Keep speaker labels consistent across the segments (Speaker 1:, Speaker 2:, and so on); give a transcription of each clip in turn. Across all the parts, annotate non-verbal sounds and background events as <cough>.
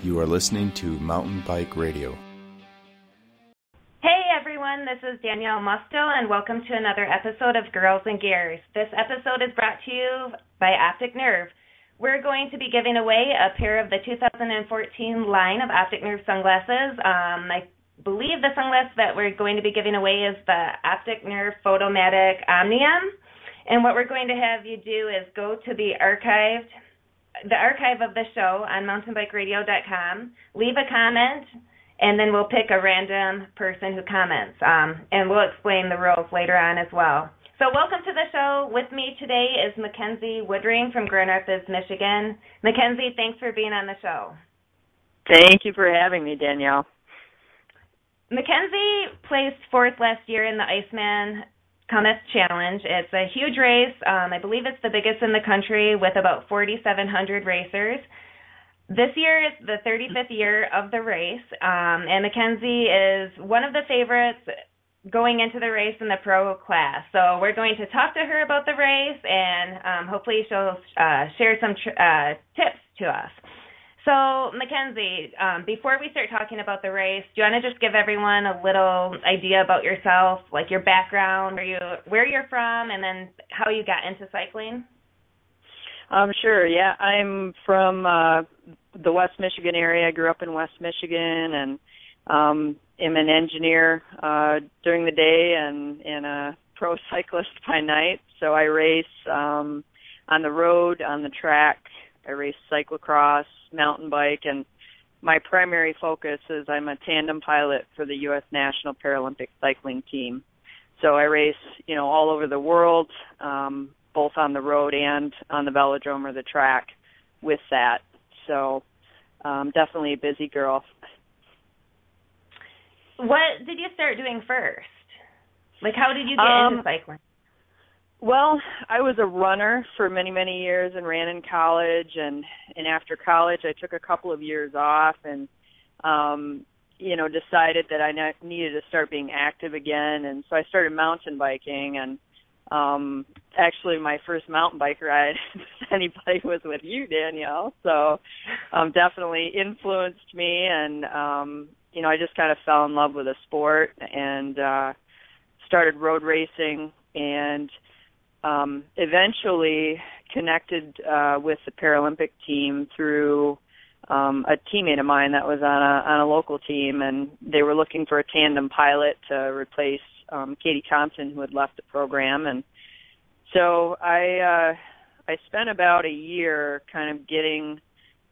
Speaker 1: You are listening to Mountain Bike Radio.
Speaker 2: Hey everyone, this is Danielle Musto, and welcome to another episode of Girls and Gears. This episode is brought to you by Optic Nerve. We're going to be giving away a pair of the 2014 line of Optic Nerve sunglasses. Um, I believe the sunglasses that we're going to be giving away is the Optic Nerve Photomatic Omnium. And what we're going to have you do is go to the archived the archive of the show on mountainbikeradio.com, leave a comment, and then we'll pick a random person who comments. Um, and we'll explain the rules later on as well. So, welcome to the show. With me today is Mackenzie Woodring from Grand Rapids, Michigan. Mackenzie, thanks for being on the show.
Speaker 3: Thank you for having me, Danielle.
Speaker 2: Mackenzie placed fourth last year in the Iceman Cometh Challenge. It's a huge race. Um, I believe it's the biggest in the country with about 4,700 racers. This year is the 35th year of the race, um, and Mackenzie is one of the favorites going into the race in the pro class. So we're going to talk to her about the race, and um, hopefully she'll uh, share some tr- uh, tips to us. So, Mackenzie, um, before we start talking about the race, do you want to just give everyone a little idea about yourself, like your background, where you where you're from, and then how you got into cycling?
Speaker 3: Um, sure. Yeah, I'm from uh, the West Michigan area. I grew up in West Michigan, and um, am an engineer uh, during the day and and a pro <laughs> cyclist by night. So I race um, on the road, on the track. I race cyclocross, mountain bike, and my primary focus is I'm a tandem pilot for the U.S. National Paralympic Cycling Team. So I race, you know, all over the world, um, both on the road and on the velodrome or the track with that. So um, definitely a busy girl.
Speaker 2: What did you start doing first? Like, how did you get
Speaker 3: um,
Speaker 2: into cycling?
Speaker 3: Well, I was a runner for many, many years and ran in college and and after college I took a couple of years off and um you know decided that I ne- needed to start being active again. And so I started mountain biking and um actually my first mountain bike ride <laughs> anybody was with you Danielle. So um definitely influenced me and um you know I just kind of fell in love with the sport and uh started road racing. And um, eventually connected uh, with the Paralympic team through um, a teammate of mine that was on a on a local team, and they were looking for a tandem pilot to replace um, Katie Compton, who had left the program, and so I uh, I spent about a year kind of getting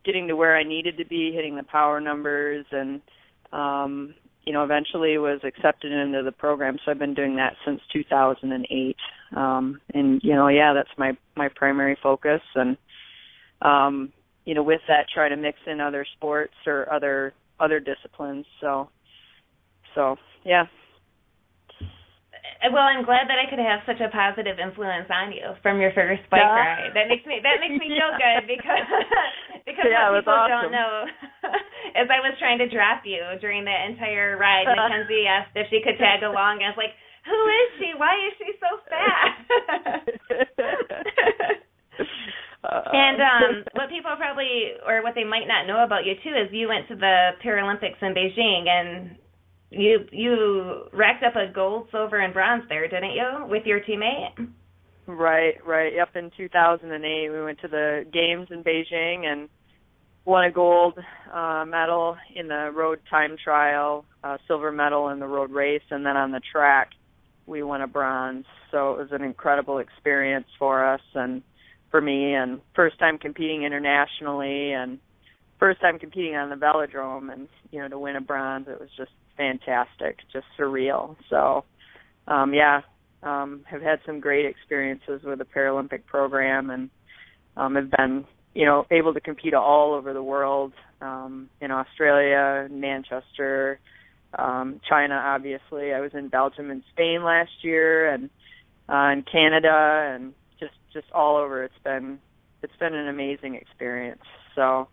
Speaker 3: getting to where I needed to be, hitting the power numbers, and um, you know, eventually was accepted into the program. So I've been doing that since 2008. Um, and you know, yeah, that's my my primary focus. And um, you know, with that, try to mix in other sports or other other disciplines. So, so yeah.
Speaker 2: Well, I'm glad that I could have such a positive influence on you from your first bike yeah. ride. That makes me that makes me feel <laughs> good because <laughs> because
Speaker 3: yeah,
Speaker 2: what people
Speaker 3: awesome.
Speaker 2: don't know <laughs> as I was trying to drop you during the entire ride, Mackenzie asked if she could tag along. I was like, "Who is she? Why is she so fast?" and um what people probably or what they might not know about you too is you went to the Paralympics in Beijing and you you racked up a gold, silver, and bronze there, didn't you, with your teammate?
Speaker 3: Right, right. Yep. In 2008, we went to the games in Beijing and won a gold uh, medal in the road time trial, a silver medal in the road race, and then on the track, we won a bronze. So it was an incredible experience for us and for me, and first time competing internationally, and first time competing on the velodrome, and you know to win a bronze, it was just fantastic, just surreal. So, um, yeah, um, have had some great experiences with the Paralympic program, and um, have been, you know, able to compete all over the world, um, in Australia, Manchester, um, China. Obviously, I was in Belgium and Spain last year, and uh, in Canada, and just just all over. It's been it's been an amazing experience. So,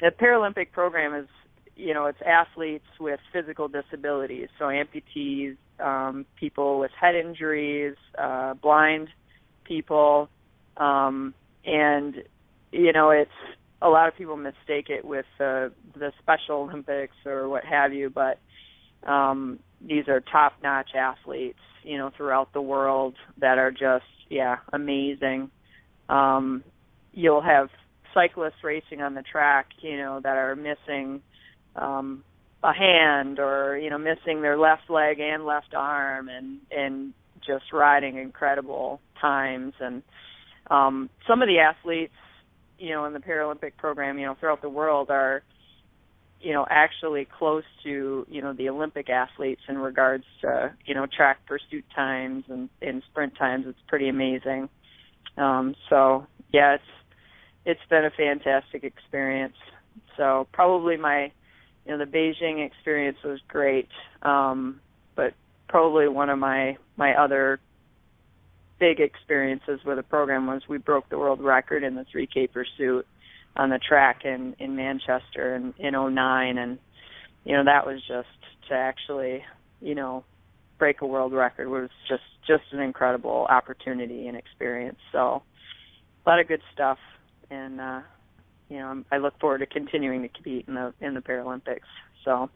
Speaker 3: the Paralympic program is you know, it's athletes with physical disabilities, so amputees, um, people with head injuries, uh, blind people, um, and you know, it's a lot of people mistake it with uh, the Special Olympics or what have you, but um, these are top-notch athletes, you know, throughout the world that are just yeah amazing. Um, you'll have cyclists racing on the track, you know, that are missing um, a hand or you know missing their left leg and left arm, and and just riding incredible times. And um some of the athletes you know in the Paralympic program you know throughout the world are you know actually close to you know the Olympic athletes in regards to you know track pursuit times and and sprint times. It's pretty amazing. Um so yeah it's it's been a fantastic experience. So probably my you know the Beijing experience was great um but probably one of my my other big experiences with the program was we broke the world record in the 3K pursuit on the track in in Manchester in in 09 and you know that was just to actually you know break a world record was just just an incredible opportunity and experience. So a lot of good stuff and uh you know I look forward to continuing to compete in the in the Paralympics so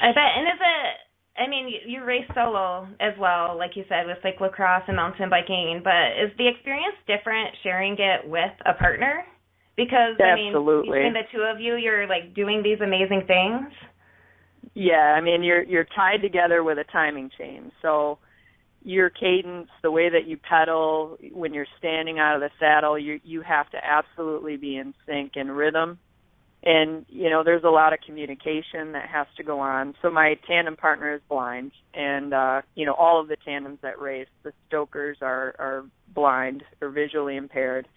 Speaker 2: I bet and is it I mean, you, you race solo as well, like you said, with cyclocross and mountain biking. But is the experience different sharing it with a partner? Because
Speaker 3: I
Speaker 2: mean,
Speaker 3: Absolutely.
Speaker 2: between the two of you, you're like doing these amazing things.
Speaker 3: Yeah, I mean, you're you're tied together with a timing chain. So your cadence, the way that you pedal when you're standing out of the saddle, you you have to absolutely be in sync and rhythm. And you know there's a lot of communication that has to go on. So my tandem partner is blind and uh you know all of the tandems that race the stokers are are blind or visually impaired.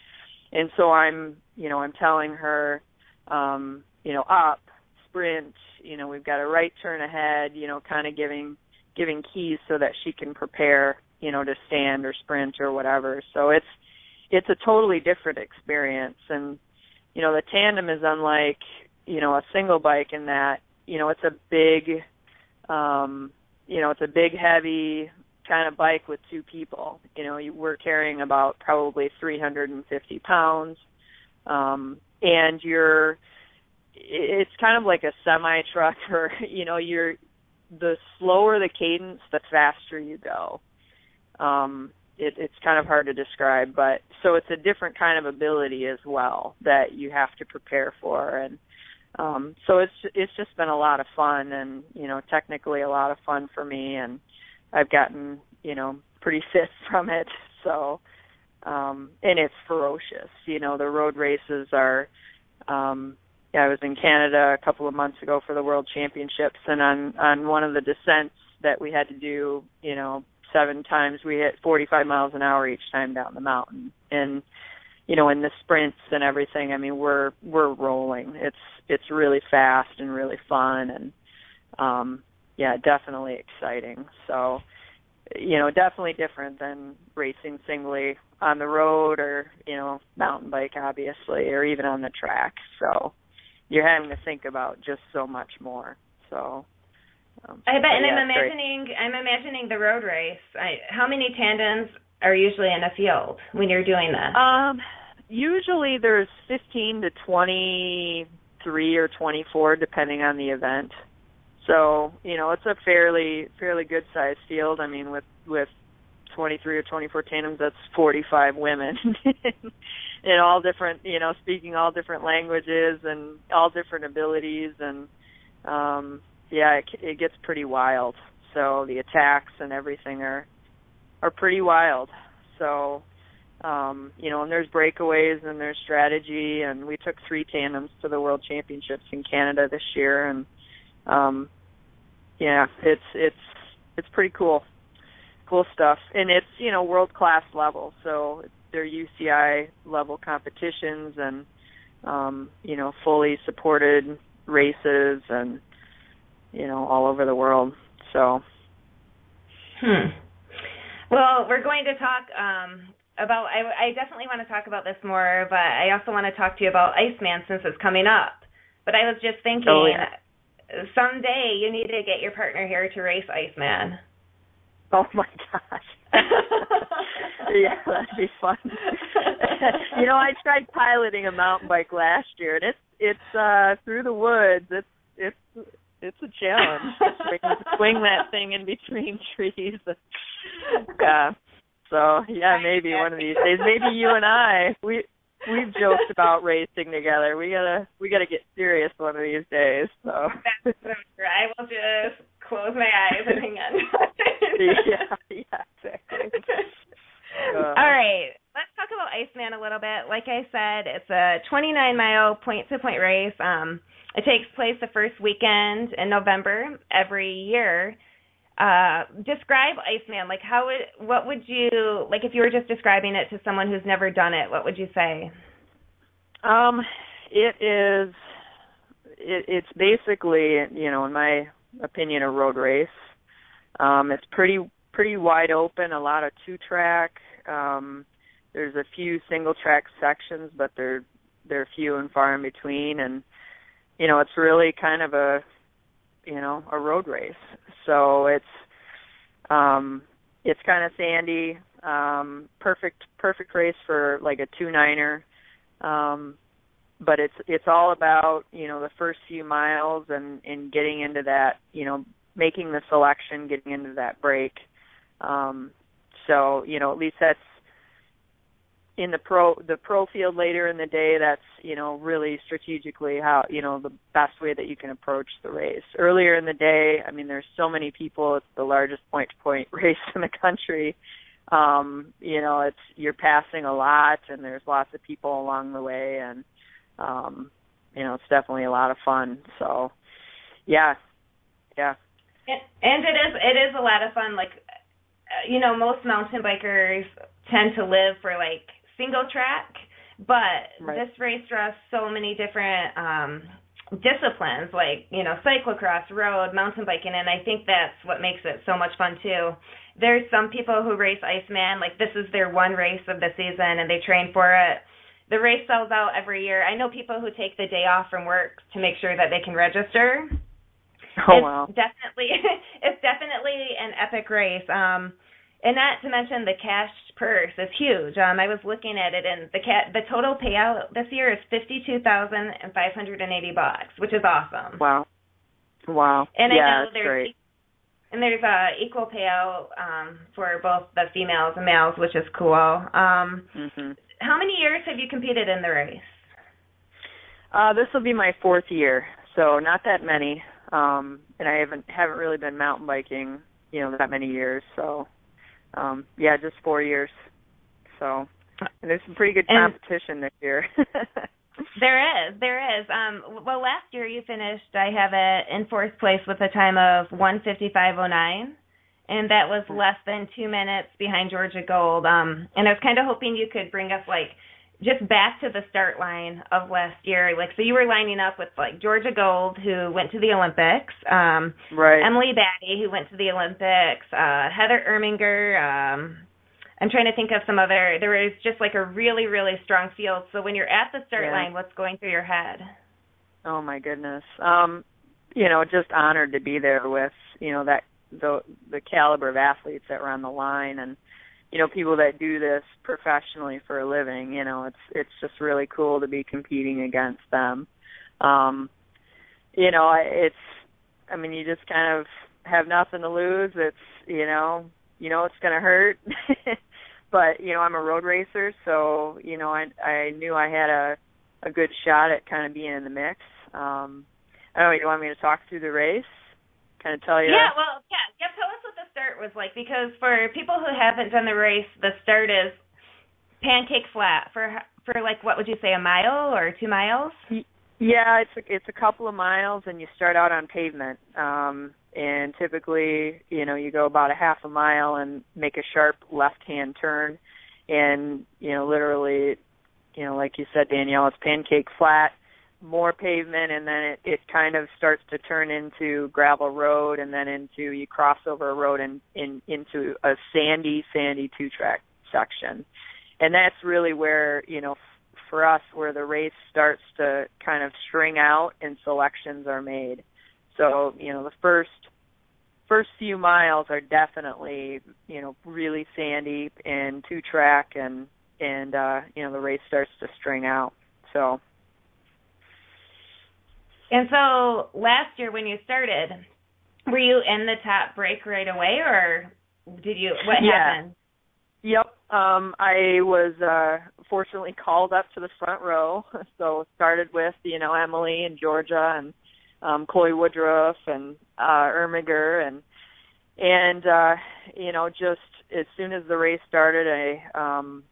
Speaker 3: And so i'm you know i'm telling her um you know up sprint you know we've got a right turn ahead you know kind of giving giving keys so that she can prepare you know to stand or sprint or whatever. So it's it's a totally different experience. And you know the tandem is unlike you know a single bike in that you know it's a big um you know it's a big heavy kind of bike with two people. You know you, we're carrying about probably 350 pounds. Um and you're it's kind of like a semi truck <laughs> or you know you're the slower the cadence the faster you go um it, it's kind of hard to describe, but so it's a different kind of ability as well that you have to prepare for, and um, so it's it's just been a lot of fun, and you know, technically a lot of fun for me, and I've gotten you know pretty <laughs> fit from it, so um, and it's ferocious. You know, the road races are. Um, yeah, I was in Canada a couple of months ago for the World Championships, and on on one of the descents that we had to do, you know, seven times we hit 45 miles an hour each time down the mountain. And you know in the sprints and everything i mean we're we're rolling. It's it's really fast and really fun and um yeah definitely exciting. So you know definitely different than racing singly on the road or you know mountain bike obviously or even on the track. So you're having to think about just so much more so
Speaker 2: um, I bet, and yeah, I'm imagining great. I'm imagining the road race. I, how many tandems are usually in a field when you're doing this?
Speaker 3: Um, usually there's 15 to 23 or 24, depending on the event. So you know it's a fairly fairly good sized field. I mean with with 23 or 24 tandems, that's 45 women, <laughs> in all different you know speaking all different languages and all different abilities and um yeah, it, it gets pretty wild. So the attacks and everything are are pretty wild. So um, you know, and there's breakaways and there's strategy and we took three tandems to the world championships in Canada this year and um yeah, it's it's it's pretty cool. Cool stuff. And it's, you know, world class level. So they're UCI level competitions and um, you know, fully supported races and you know, all over the world. So.
Speaker 2: Hmm. Well, we're going to talk um, about. I, I definitely want to talk about this more, but I also want to talk to you about Iceman since it's coming up. But I was just thinking,
Speaker 3: oh, yeah.
Speaker 2: someday you need to get your partner here to race Iceman.
Speaker 3: Oh my <laughs> gosh. <laughs> yeah, that'd be fun. <laughs> you know, I tried piloting a mountain bike last year, and it's it's uh through the woods. It's it's it's a challenge. swing, swing that thing in between <laughs> trees. yeah. So yeah, maybe one of these days. Maybe you and I we we've joked about racing together. We gotta we gotta get serious one of these days. So
Speaker 2: that's so true. I will just close my eyes and hang on. <laughs>
Speaker 3: yeah, yeah, exactly. <laughs>
Speaker 2: Uh, All right. Let's talk about Iceman a little bit. Like I said, it's a 29 mile point to point race. Um, it takes place the first weekend in November every year. Uh, describe Iceman. Like, how would what would you like if you were just describing it to someone who's never done it? What would you say?
Speaker 3: Um, it is. It, it's basically, you know, in my opinion, a road race. Um, it's pretty pretty wide open. A lot of two track. Um, there's a few single track sections, but they're they're few and far in between, and you know, it's really kind of a you know a road race. So it's um, it's kind of sandy. Um, perfect perfect race for like a two niner. Um, but it's it's all about you know the first few miles and and getting into that you know making the selection, getting into that break. Um, so you know at least that's in the pro the pro field later in the day that's you know really strategically how you know the best way that you can approach the race earlier in the day i mean there's so many people it's the largest point to point race in the country um you know it's you're passing a lot and there's lots of people along the way and um you know it's definitely a lot of fun so yeah yeah
Speaker 2: and it is it is a lot of fun like uh, you know most mountain bikers tend to live for like single track, but right. this race draws so many different um disciplines like, you know, cyclocross, road, mountain biking, and I think that's what makes it so much fun too. There's some people who race Iceman, like this is their one race of the season and they train for it. The race sells out every year. I know people who take the day off from work to make sure that they can register.
Speaker 3: Oh
Speaker 2: it's
Speaker 3: wow.
Speaker 2: Definitely <laughs> it's definitely an epic race. Um and not to mention the cash purse is huge. Um, I was looking at it, and the cat the total payout this year is fifty two thousand and five hundred and eighty bucks, which is awesome.
Speaker 3: Wow, wow.
Speaker 2: And
Speaker 3: yeah,
Speaker 2: I know
Speaker 3: that's
Speaker 2: there's
Speaker 3: great.
Speaker 2: and there's a equal payout um, for both the females and males, which is cool. Um,
Speaker 3: mm-hmm.
Speaker 2: How many years have you competed in the race?
Speaker 3: Uh, this will be my fourth year, so not that many. Um, and I haven't haven't really been mountain biking, you know, that many years. So um yeah, just four years. So and there's some pretty good competition this year. <laughs>
Speaker 2: there is, there is. Um well last year you finished I have it in fourth place with a time of one fifty five oh nine and that was less than two minutes behind Georgia Gould. Um and I was kinda hoping you could bring us like just back to the start line of last year. Like, so you were lining up with like Georgia Gould, who went to the Olympics, um,
Speaker 3: right?
Speaker 2: Emily Batty, who went to the Olympics, uh, Heather Irmiger. Um, I'm trying to think of some other. There was just like a really, really strong field. So when you're at the start
Speaker 3: yeah.
Speaker 2: line, what's going through your head?
Speaker 3: Oh my goodness. Um, you know, just honored to be there with you know that the the caliber of athletes that were on the line and you know people that do this professionally for a living you know it's it's just really cool to be competing against them. Um you know it's i mean you just kind of have nothing to lose. It's you know you know it's going to hurt. <laughs> But you know i'm a road racer so you know i i knew i had a a good shot at kind of being in the mix. Um i don't know you want me to talk through the race kind of tell you
Speaker 2: yeah well yeah yeah tell us what the start was like because for people who haven't done the race, the start is pancake flat for for like what would you say a mile or two miles?
Speaker 3: Yeah, it's a, it's a couple of miles, and you start out on pavement. Um, and typically, you know, you go about a half a mile and make a sharp left-hand turn, and you know, literally, you know, like you said, Danielle, it's pancake flat more pavement and then it, it kind of starts to turn into gravel road and then into you cross over a road and in into a sandy sandy two track section and that's really where you know for us where the race starts to kind of string out and selections are made so you know the first first few miles are definitely you know really sandy and two track and and uh, you know the race starts to string out. So.
Speaker 2: And so last year when you started, were you in the top break right away, or did you? What
Speaker 3: yeah.
Speaker 2: happened?
Speaker 3: Yep. Um, I was uh, fortunately called up to the front row. <laughs> So started with you know Emily and Georgia and um, Chloe Woodruff and uh, Irmiger and and uh, you know just as soon as the race started, I um,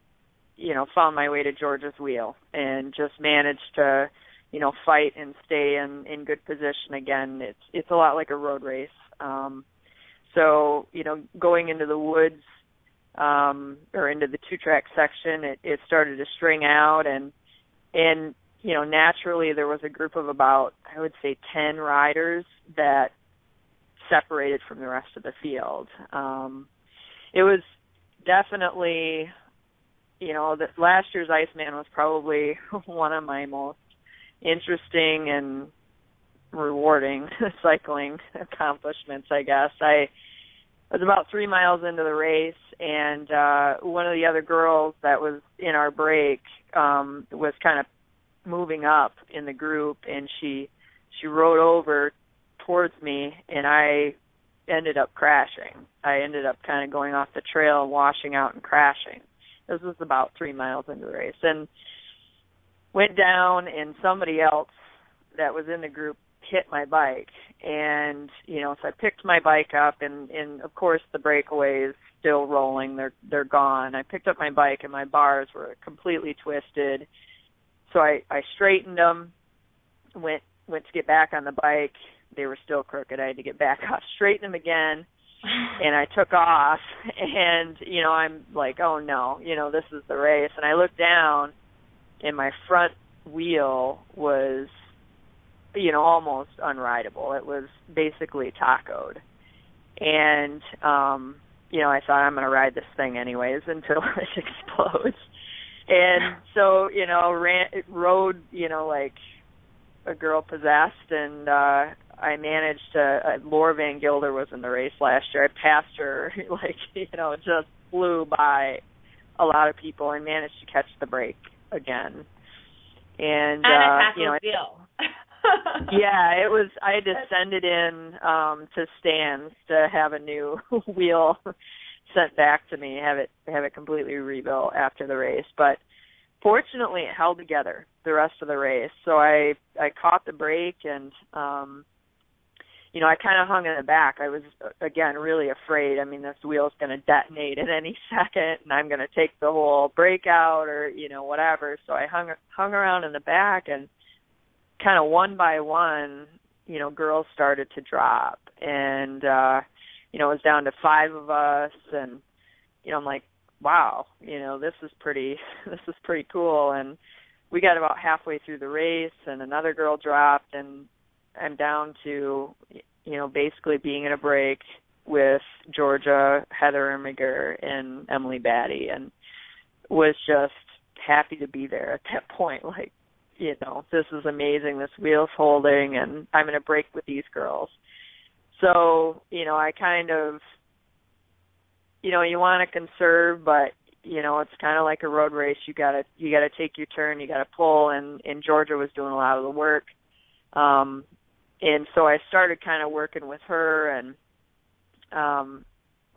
Speaker 3: you know found my way to Georgia's wheel and just managed to you know fight and stay in in good position again. It's it's a lot like a road race. Um, so you know going into the woods um, or into the two track section, it, it started to string out and and you know naturally there was a group of about I would say ten riders that separated from the rest of the field. Um, it was definitely you know that last year's Iceman was probably <laughs> one of my most interesting and rewarding <laughs> cycling accomplishments I guess. I was about three miles into the race and uh one of the other girls that was in our break um was kind of moving up in the group and she she rode over towards me and I ended up crashing. I ended up kind of going off the trail washing out and crashing. This was about 3 miles into the race and went down and somebody else that was in the group hit my bike. And you know so I picked my bike up and and of course the breakaways still rolling. They're they're gone. I picked up my bike and my bars were completely twisted. So I I straightened them went went to get back on the bike. They were still crooked. I had to get back <laughs> off straighten them again. <sighs> And I took off. <laughs> And you know I'm like oh no you know this is the race. And I looked down and my front wheel was you know almost unrideable. It was basically tacoed, and um, you know I thought I'm going to ride this thing anyways <laughs> until it <laughs> explodes. And so you know ran rode you know like a girl possessed, and uh, I managed to. Uh, Laura Van Gilder was in the race last year. I passed her <laughs> like you know just flew by a lot of people and managed to catch the break again. And,
Speaker 2: and
Speaker 3: uh, you know,
Speaker 2: I, <laughs>
Speaker 3: yeah, it was. I descended in um to Stan's to have a new <laughs> wheel sent back to me, have it have it completely rebuilt after the race. But fortunately, it held together the rest of the race. So I I caught the break and um you know, I kind of hung in the back. I was again really afraid. I mean, this wheel's going to detonate at any <laughs> second, and I'm going to take the whole break out, or you know, whatever. So I hung hung around in the back, and kind of one by one, you know, girls started to drop, and uh, you know, it was down to five of us, and you know, I'm like, wow, you know, this is pretty, <laughs> this is pretty cool, and we got about halfway through the race, and another girl dropped, and I'm down to, you know, basically being in a break with Georgia, Heather Irmiger, and Emily Batty, and was just happy to be there at that <laughs> point. Like, you know, this is amazing. This wheel's holding, and I'm in a break with these girls. So, you know, I kind of, you know, you want to conserve, but you know, it's kind of like a road race. You gotta, you gotta take your turn. You gotta pull, and and Georgia was doing a lot of the work. Um, and so I started kind of working with her, and um,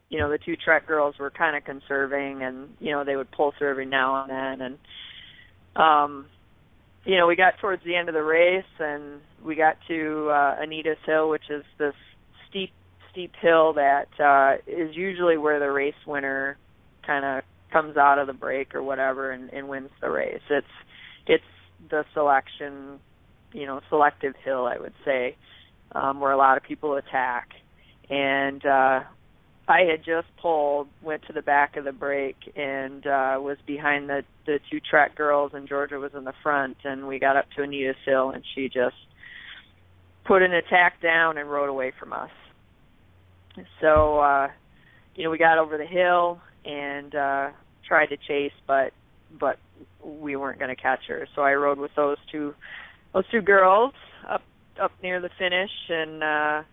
Speaker 3: you know, the two Trek girls were kind of conserving, and you know, they would pull through every now and then, and um you know, we got towards the end of the race and we got to uh, Anita's Hill, which is this steep, steep hill that uh, is usually where the race winner kind of comes out of the break or whatever and, and wins the race. It's it's the selection, you know, selective hill, I would say, um, where a lot of people attack. And uh, I had just pulled, went to the back of the break, and uh, was behind the the two Trek girls, and Georgia was in the front. And we got up to Anita's Hill, and she just put an attack down and rode away from us. So, uh, you know, we got over the hill and uh, tried to chase, but but we weren't going to catch her. So I rode with those two those two girls up up near the finish, and uh,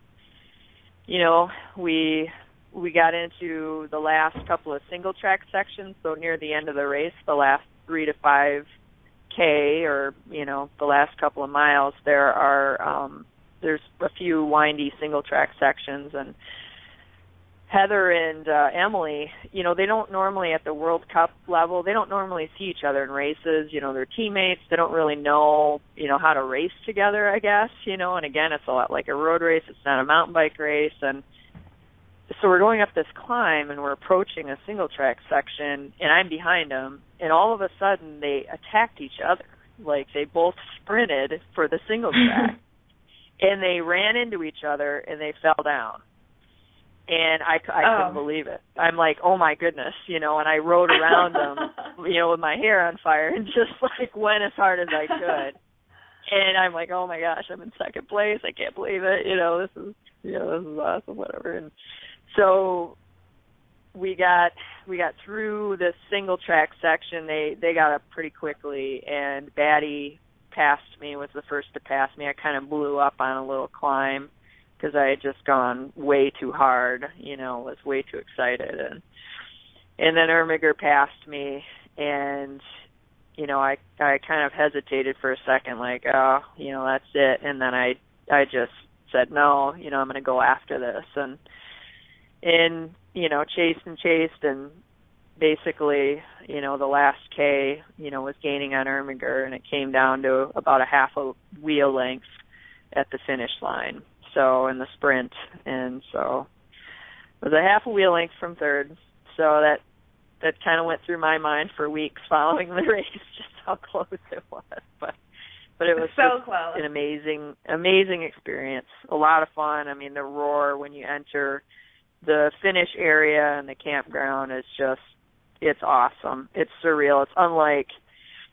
Speaker 3: you know, we we got into the last couple of single track sections, so near the end of the race, the last three to five K or you know the last couple of miles, there are um, there's a few windy single track sections and Heather and uh, Emily, you know, they don't normally at the World Cup level, they don't normally see each other in races. You know, they're teammates. They don't really know, you know, how to race together. I guess, you know. And again, it's a lot like a road race. It's not a mountain bike race. And so we're going up this climb, and we're approaching a single track section, and I'm behind them, and all of a sudden they attacked each other. Like they both sprinted for the single track, <laughs> and they ran into each other, and they fell down and I, I oh. couldn't believe it. I'm like, oh my goodness, you know, and I rode around them, <laughs> you know, with my hair on fire and just like went as hard as I could. And I'm like, oh my gosh, I'm in second place. I can't believe it. You know, this is, you know, this is awesome, whatever. And so we got we got through the single track section. They they got up pretty quickly, and Batty passed me was the first to pass me. I kind of blew up on a little climb because I had just gone way too hard, you know, was way too excited. And and then Irmiger passed me and you know, I I kind of hesitated for a second like, oh, you know, that's it. And then I I just said, No, you know, I'm gonna go after this. And and, you know, chased and chased and basically, you know, the last K, you know, was gaining on Irmiger and it came down to about a half a wheel length at the finish line so in the sprint, and so it was a half a wheel length from third. So that that kind of went through my mind for weeks <laughs> following the race, <laughs> just how close it was. But but it was
Speaker 2: so close.
Speaker 3: an amazing amazing experience. A lot of fun. I mean, the roar when you enter the finish area and the campground is just it's awesome. It's surreal. It's unlike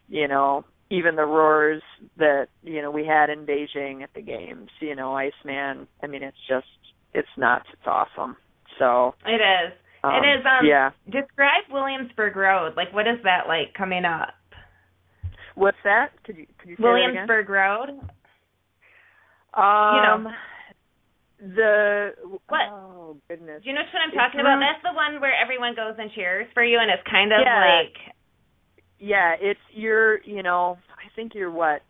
Speaker 3: you know even the roars that you know we had in Beijing at the games. You know, Iceman. I mean, it's just it's nuts. It's awesome. So
Speaker 2: it is. Um, it is. Um, yeah. Describe Williamsburg Road. Like, what is that like coming up?
Speaker 3: What's that? Could you could you say
Speaker 2: Williamsburg Road?
Speaker 3: Um.
Speaker 2: You know.
Speaker 3: The
Speaker 2: what?
Speaker 3: Oh goodness!
Speaker 2: Do you know what I'm talking it's about? That's the one where everyone goes and cheers for you, and it's kind of
Speaker 3: yeah.
Speaker 2: like
Speaker 3: yeah, it's you're you know I think you're what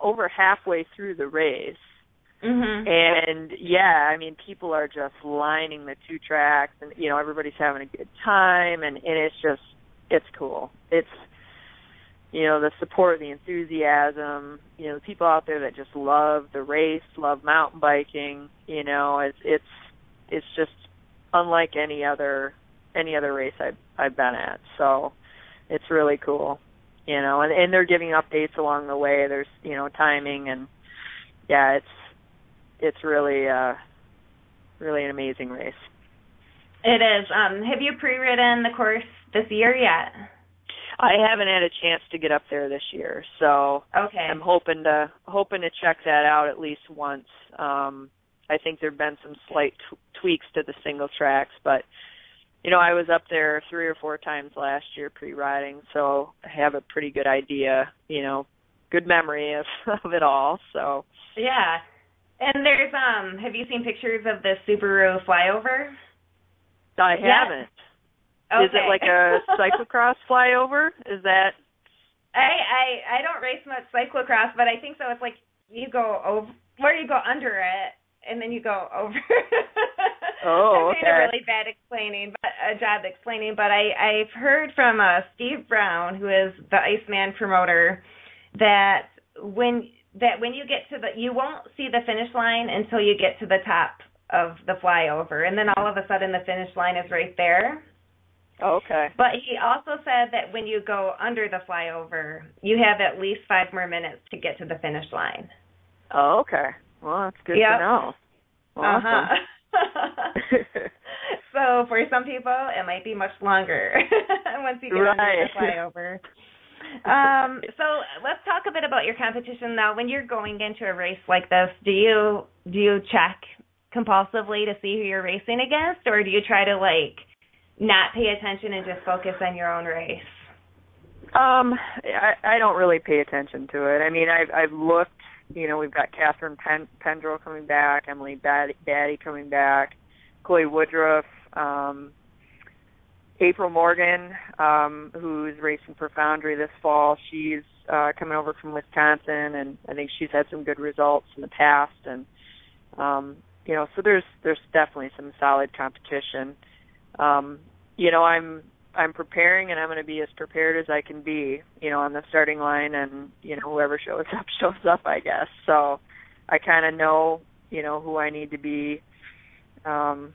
Speaker 3: over halfway through the race.
Speaker 2: Mm-hmm.
Speaker 3: And yeah, I mean people are just lining the two tracks and you know everybody's having a good time and and it's just it's cool. It's you know the support, the enthusiasm, you know the people out there that just love the race, love mountain biking, you know, it's it's it's just unlike any other any other race I've I've been at. So it's really cool you know and and they're giving updates along the way there's you know timing and yeah it's it's really uh really an amazing race
Speaker 2: it is um have you pre-ridden the course this year yet
Speaker 3: I haven't had a chance to get up there this year, so
Speaker 2: okay.
Speaker 3: I'm hoping to hoping to check that out at least once. Um, I think there've been some slight t- tweaks to the single tracks, but you know, I was up there three or four times last year pre-riding, so I have a pretty good idea, you know, good memory of, <laughs> of it all. So
Speaker 2: yeah, and there's um, have you seen pictures of the Subaru flyover?
Speaker 3: I haven't.
Speaker 2: Okay.
Speaker 3: Is it like a <laughs> cyclocross flyover? Is that?
Speaker 2: I I I don't race much cyclocross, but I think so. It's like you go over, where you go under it, and then you go over. <laughs>
Speaker 3: oh,
Speaker 2: okay. I'm a really bad explaining, but a job explaining. But I I've heard from uh, Steve Brown, who is the Iceman promoter, that when that when you get to the you won't see the finish line until you get to the top of the flyover, and then all of a sudden the finish line is right there.
Speaker 3: Oh, okay.
Speaker 2: But he also said that when you go under the flyover, you have at least five more minutes to get to the finish line.
Speaker 3: Oh, okay. Well, that's good
Speaker 2: yep.
Speaker 3: to know.
Speaker 2: Awesome. Uh-huh. <laughs> so for some people, it might be much longer <laughs> once you get
Speaker 3: right.
Speaker 2: under the flyover. um, so let's talk a bit about your competition now. When you're going into a race like this, do you do you check compulsively to see who you're racing against, or do you try to like not pay attention and just focus on your own race?
Speaker 3: Um, I, I don't really pay attention to it. I mean, I've I've looked you know, we've got Catherine Pen- Pendrell coming back, Emily Batty, coming back, Chloe Woodruff. um, April Morgan, um, who's racing for Foundry this fall. She's uh, coming over from Wisconsin, and I think she's had some good results in the past. And um, you know, so there's there's definitely some solid competition. Um, you know, I'm I'm preparing, and I'm going to be as prepared as I can be. You know, on the starting line, and you know, whoever shows <laughs> up shows up, I guess. So I kind of know, you know, who I need to be. Um,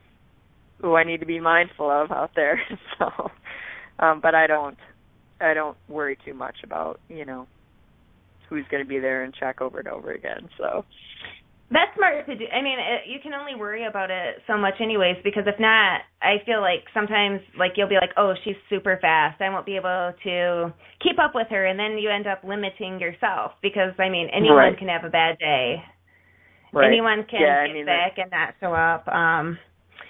Speaker 3: who I need to be mindful of out there. <laughs> so, um, but I don't, I don't worry too much about you know who's going to be there and check over and over again. So.
Speaker 2: That's smart to do. I mean, it, you can only worry about it so much, anyways. Because if not, I feel like sometimes, like you'll be like, "Oh, she's super fast. I won't be able to keep up with her," and then you end up limiting yourself. Because I mean, anyone
Speaker 3: right.
Speaker 2: can have a bad day.
Speaker 3: Right.
Speaker 2: Anyone can
Speaker 3: yeah,
Speaker 2: get
Speaker 3: I mean,
Speaker 2: sick and not show up. Um,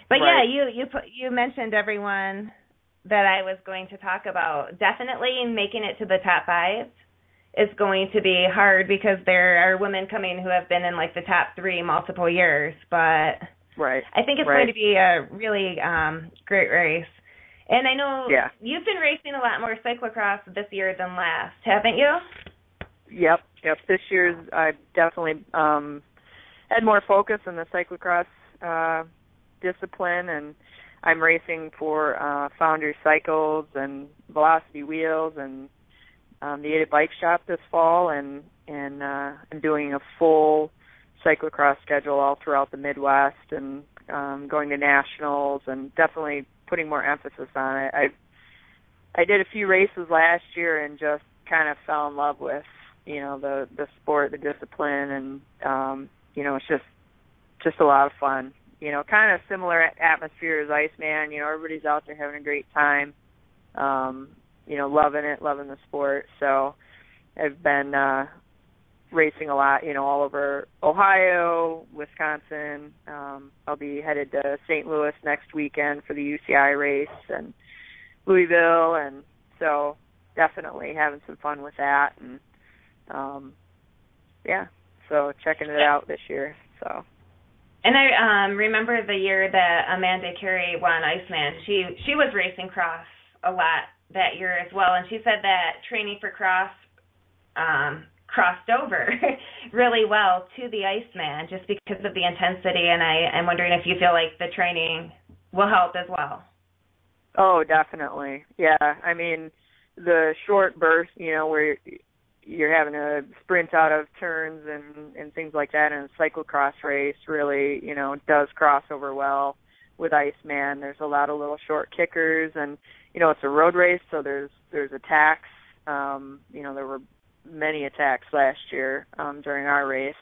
Speaker 2: but
Speaker 3: right.
Speaker 2: yeah, you you put you mentioned everyone that I was going to talk about. Definitely making it to the top five is going to be hard because there are women coming who have been in like the top three multiple years. But
Speaker 3: right,
Speaker 2: I think it's
Speaker 3: right.
Speaker 2: going to be a really um great race. And I know
Speaker 3: yeah.
Speaker 2: you've been racing a lot more cyclocross this year than last, haven't you?
Speaker 3: Yep, yep. This year's I've definitely um had more focus in the cyclocross uh discipline and I'm racing for uh Foundry Cycles and Velocity Wheels and um the Ada Bike Shop this fall and and uh I'm doing a full cyclocross schedule all throughout the Midwest and um going to nationals and definitely putting more emphasis on it. I I did a few races last year and just kind of fell in love with, you know, the the sport, the discipline and um you know, it's just just a lot of fun you know, kind of similar atmosphere as Iceman. You know, everybody's out there having a great time. Um, you know, loving it, loving the sport. So I've been uh racing a lot, you know, all over Ohio, Wisconsin. Um I'll be headed to St. Louis next weekend for the UCI race and Louisville and so definitely having some fun with that and um yeah, so checking it out this year. So
Speaker 2: and I um remember the year that Amanda Carey won Iceman. She she was racing cross a lot that year as well, and she said that training for cross um crossed over <laughs> really well to the Iceman just because of the intensity. And I am wondering if you feel like the training will help as well.
Speaker 3: Oh, definitely. Yeah, I mean the short burst, you know, where you're having to sprint out of turns and and things like that and a cyclocross race really you know does cross over well with Iceman. There's a lot of little short kickers and you know it's a road race so there's there's attacks. Um, you know there were many attacks last year um during our race.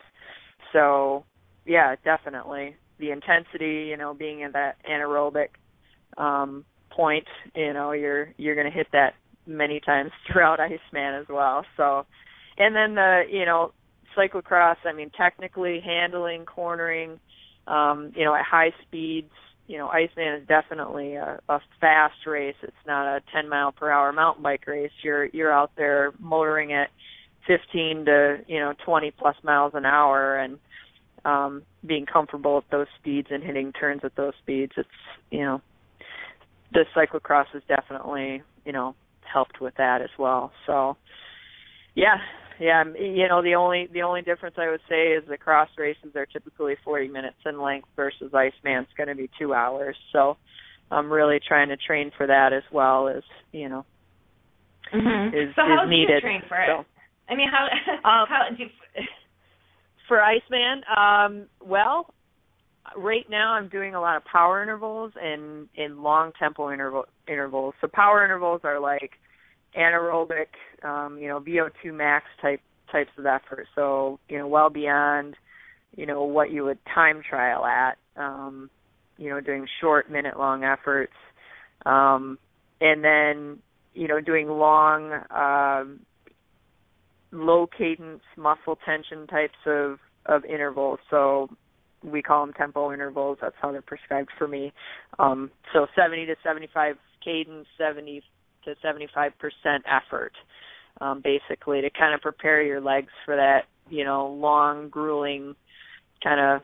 Speaker 3: So yeah, definitely. The intensity, you know, being in that anaerobic um point, you know, you're you're gonna hit that many times <laughs> throughout Iceman as well. So, and then the you know cyclocross. I mean, technically handling, cornering, um, you know, at high speeds. You know, Iceman is definitely a, a fast race. It's not a 10 mile per hour mountain bike race. You're you're out there motoring at 15 to you know 20 plus miles an hour and um being comfortable at those speeds and hitting turns at those speeds. It's you know the cyclocross has definitely you know helped with that as well. So yeah, yeah, you know the only the only difference I would say is the cross races are typically 40 minutes in length versus Iceman's going to be 2 hours. So I'm really trying to train for that as well as, you know,
Speaker 2: mm-hmm.
Speaker 3: is
Speaker 2: so how
Speaker 3: is
Speaker 2: do you
Speaker 3: needed.
Speaker 2: train for it?
Speaker 3: So,
Speaker 2: I mean, how <laughs>
Speaker 3: um,
Speaker 2: how do you <laughs>
Speaker 3: for Iceman, um well, right now I'm doing a lot of power intervals and in long tempo interval intervals. So power intervals are like anaerobic, um, you know, VO2 max type types of effort. So, you know, well beyond, you know, what you would time trial at. Um, you know, doing short minute long efforts. Um and then, you know, doing long um low cadence muscle tension types of of intervals. So we call them tempo intervals. That's how they're prescribed for me. Um, so 70 to 75 cadence, 70 to 75 percent effort, um, basically to kind of prepare your legs for that, you know, long, grueling kind of,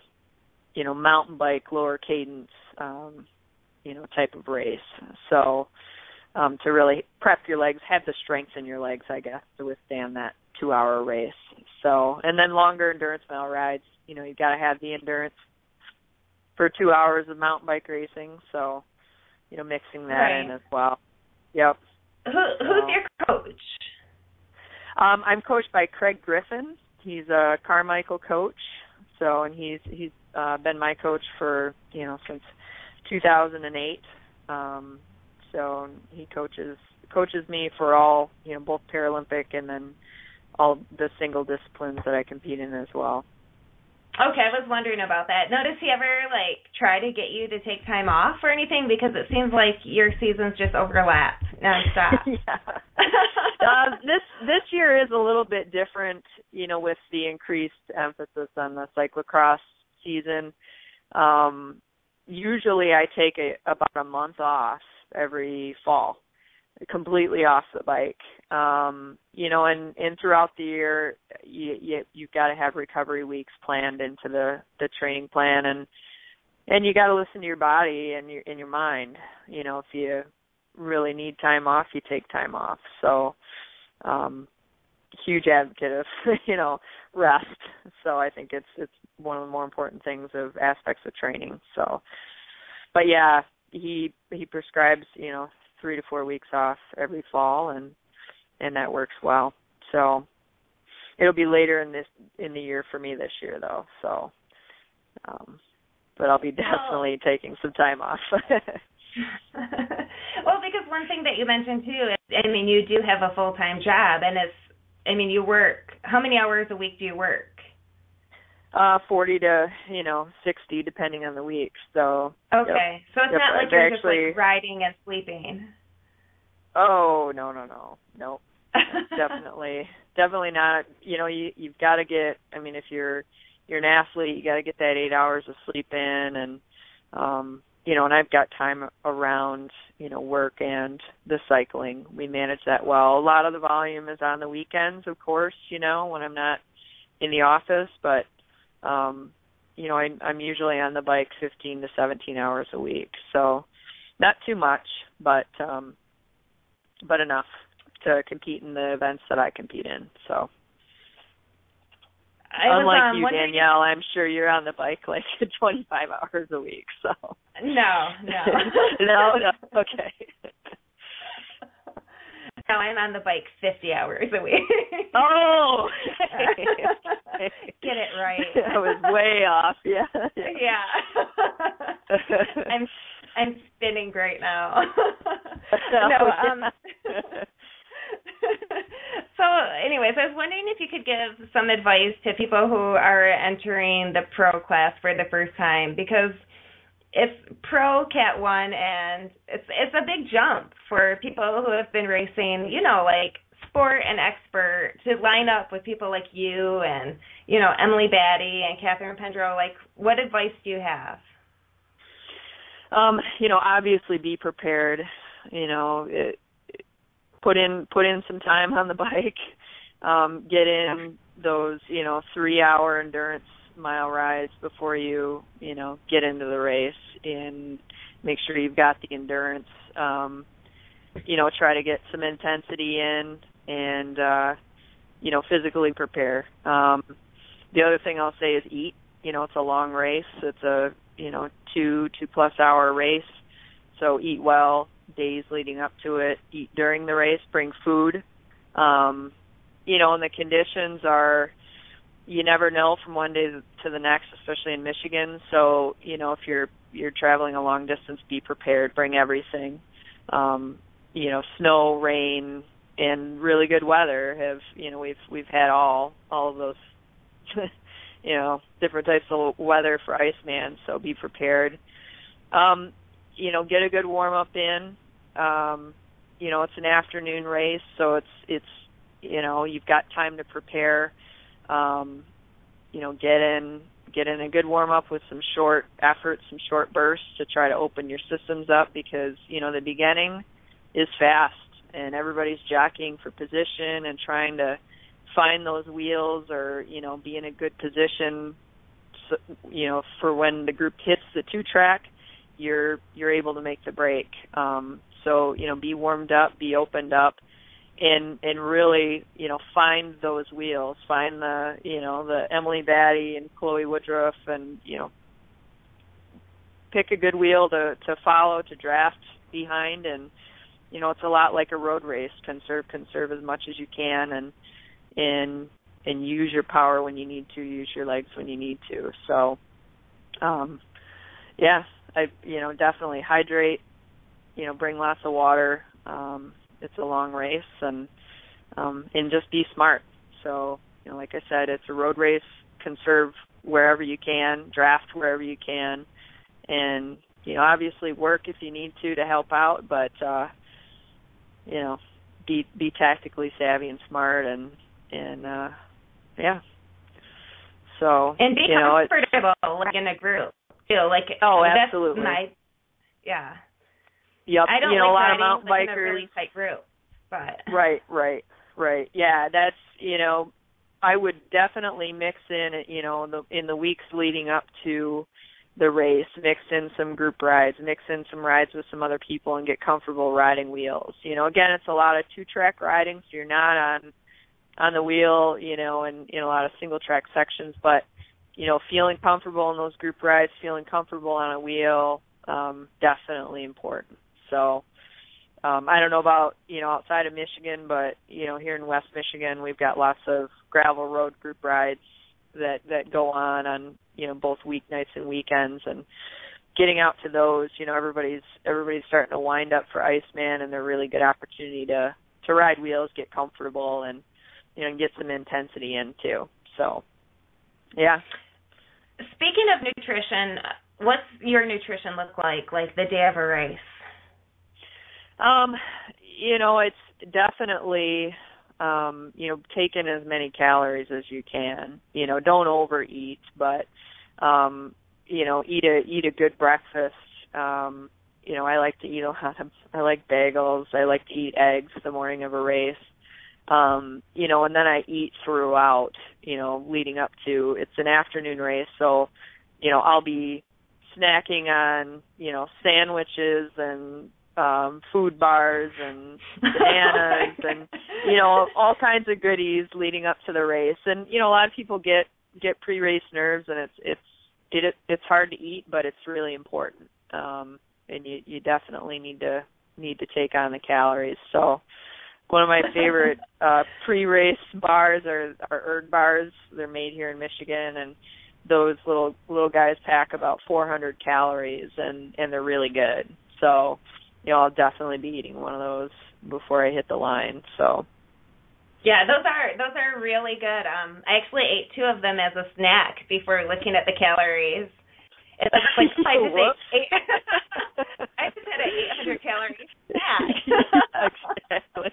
Speaker 3: you know, mountain bike lower cadence, um, you know type of race. So um to really prep your legs, have the strength in your legs, I guess, to withstand that 2-hour race. So, and then longer endurance mile rides, you know, you've got to have the endurance for 2 hours of mountain bike racing. So, you know, mixing that
Speaker 2: right.
Speaker 3: in as well. Yep.
Speaker 2: Who who's your coach?
Speaker 3: Um, I'm coached by Craig Griffin. He's a Carmichael coach. So, and he's he's uh, been my coach for you know since 2008. Um, so he coaches coaches me for all you know both Paralympic and then all the single disciplines that I compete in as well.
Speaker 2: Okay, I was wondering about that. Notice he ever like try to get you to take time off or anything? Because it seems like your seasons just overlap nonstop. <laughs>
Speaker 3: yeah. uh, this this year is a little bit different, you know, with the increased emphasis on the cyclocross season. Um, usually, I take a, about a month off every fall, completely off the bike. Um, you know, and and throughout the year, you, you you've got to have recovery weeks planned into the the training plan, and and you got to listen to your body and your in your mind. You know, if you really need time off, you take time off. So, um, huge advocate of <laughs> you know rest. So I think it's it's one of the more important things of aspects of training. So, but yeah, he he prescribes you know three to four weeks off every fall, and and that works well. So it'll be later in this in the year for me this year though. So, um, but I'll be definitely well, taking some time off. <laughs>
Speaker 2: well, because one thing that you mentioned too, is, I mean, you do have a full time job, and it's, I mean, you work. How many hours a week do you work?
Speaker 3: Uh, forty to you know sixty, depending on the week. So
Speaker 2: okay,
Speaker 3: yep.
Speaker 2: so it's
Speaker 3: yep.
Speaker 2: not like
Speaker 3: I've
Speaker 2: you're
Speaker 3: actually...
Speaker 2: just like riding and sleeping.
Speaker 3: Oh no no no no <laughs> definitely definitely not. You know you you've got to get. I mean if you're you're an athlete, you got to get that eight hours of sleep in, and um, you know, and I've got time around you know work and the cycling. We manage that well. A lot of the volume is on the weekends, of course. You know when I'm not in the office, but um you know I, i'm usually on the bike 15 to 17 hours a week so not too much but um but enough to compete in the events that i compete in so.
Speaker 2: I
Speaker 3: unlike
Speaker 2: was, um,
Speaker 3: you danielle i'm sure you're on the bike like <laughs> 25 hours a week so.
Speaker 2: No no. <laughs>
Speaker 3: No no okay <laughs>
Speaker 2: no, I'm on the bike 50 hours a week.
Speaker 3: oh, <laughs>
Speaker 2: get it right. <laughs>
Speaker 3: I was way off. Yeah.
Speaker 2: Yeah. <laughs> I'm I'm spinning great now. no, um So anyways, I was wondering if you could give some advice to people who are entering the pro class for the first time because it's pro cat one and it's it's a big jump for people who have been racing you know like sport and expert to line up with people like you and you know emily batty and catherine pendrel like what advice do you have?
Speaker 3: Um you know obviously be prepared you know it, put in put in some time on the bike um get in those you know three hour endurance mile rides before you you know get into the race and make sure you've got the endurance. Um you know try to get some intensity in and uh you know physically prepare. Um the other thing I'll say is eat. You know it's a long race. It's a you know two two plus hour race. So eat well days leading up to it. Eat during the race. Bring food. Um you know and the conditions are you never know from one day to the next, especially in Michigan. So, you know, if you're you're traveling a long distance, be prepared, bring everything. Um, you know, snow, rain, and really good weather have, you know, we've we've had all all of those <laughs> you know, different types of weather for Iceman, so be prepared. Um, you know, get a good warm up in. Um, you know, it's an afternoon race, so it's it's you know, you've got time to prepare um, you know, get in get in a good warm up with some short efforts, some short bursts to try to open your systems up because, you know, the beginning is fast and everybody's jockeying for position and trying to find those wheels or, you know, be in a good position you know, for when the group hits the two track you're you're able to make the break. Um, so you know, be warmed up, be opened up, and and really you know find those wheels, find the you know the Emily Batty and Chloe Woodruff, and you know pick a good wheel to to follow to draft behind, and you know it's a lot like a road race. Conserve, conserve as much as you can, and and and use your power when you need to, use your legs when you need to. So, um, yeah, I you know definitely hydrate. You know, bring lots of water. Um, it's a long race, and um, and just be smart. So, you know, like I said, it's a road race. Conserve wherever you can, draft wherever you can, and you know, obviously work if you need to to help out, but uh, you know, be be tactically savvy and smart, and and uh, yeah. So
Speaker 2: and be
Speaker 3: you know,
Speaker 2: comfortable like in a group too. Like
Speaker 3: oh, absolutely.
Speaker 2: My, yeah.
Speaker 3: Yep.
Speaker 2: I don't
Speaker 3: you know,
Speaker 2: like
Speaker 3: a lot of mountain
Speaker 2: like
Speaker 3: bikers.
Speaker 2: in a really tight group, but <laughs>
Speaker 3: right, right, right. Yeah, that's you know, I would definitely mix in you know in the in the weeks leading up to the race, mix in some group rides, mix in some rides with some other people, and get comfortable riding wheels. You know, again, it's a lot of two track riding, so you're not on on the wheel, you know, and in a lot of single track sections, but you know, feeling comfortable in those group rides, feeling comfortable on a wheel, um, definitely important. So um I don't know about, you know, outside of Michigan, but you know, here in West Michigan we've got lots of gravel road group rides that that go on on, you know, both weeknights and weekends and getting out to those, you know, everybody's everybody's starting to wind up for Iceman and they're a really good opportunity to to ride wheels, get comfortable and you know, and get some intensity in too. So yeah.
Speaker 2: Speaking of nutrition, what's your nutrition look like like the day of a race?
Speaker 3: Um, you know, it's definitely um, you know, taking as many calories as you can. You know, don't overeat, but um, you know, eat a eat a good breakfast. Um, you know, I like to eat a lot of I like bagels, I like to eat eggs the morning of a race. Um, you know, and then I eat throughout, you know, leading up to it's an afternoon race, so you know, I'll be snacking on, you know, sandwiches and um food bars and bananas <laughs> and you know all kinds of goodies leading up to the race. And you know a lot of people get get pre-race nerves and it's it's it it's hard to eat but it's really important. Um and you you definitely need to need to take on the calories. So one of my favorite <laughs> uh pre-race bars are are Erg bars. They're made here in Michigan and those little little guys pack about 400 calories and and they're really good. So you know, I'll definitely be eating one of those before I hit the line. So
Speaker 2: yeah, those are those are really good. Um, I actually ate two of them as a snack before looking at the calories. It's like <laughs> I just ate, eight, <laughs> I just had an 800 calorie snack. <laughs>
Speaker 3: exactly.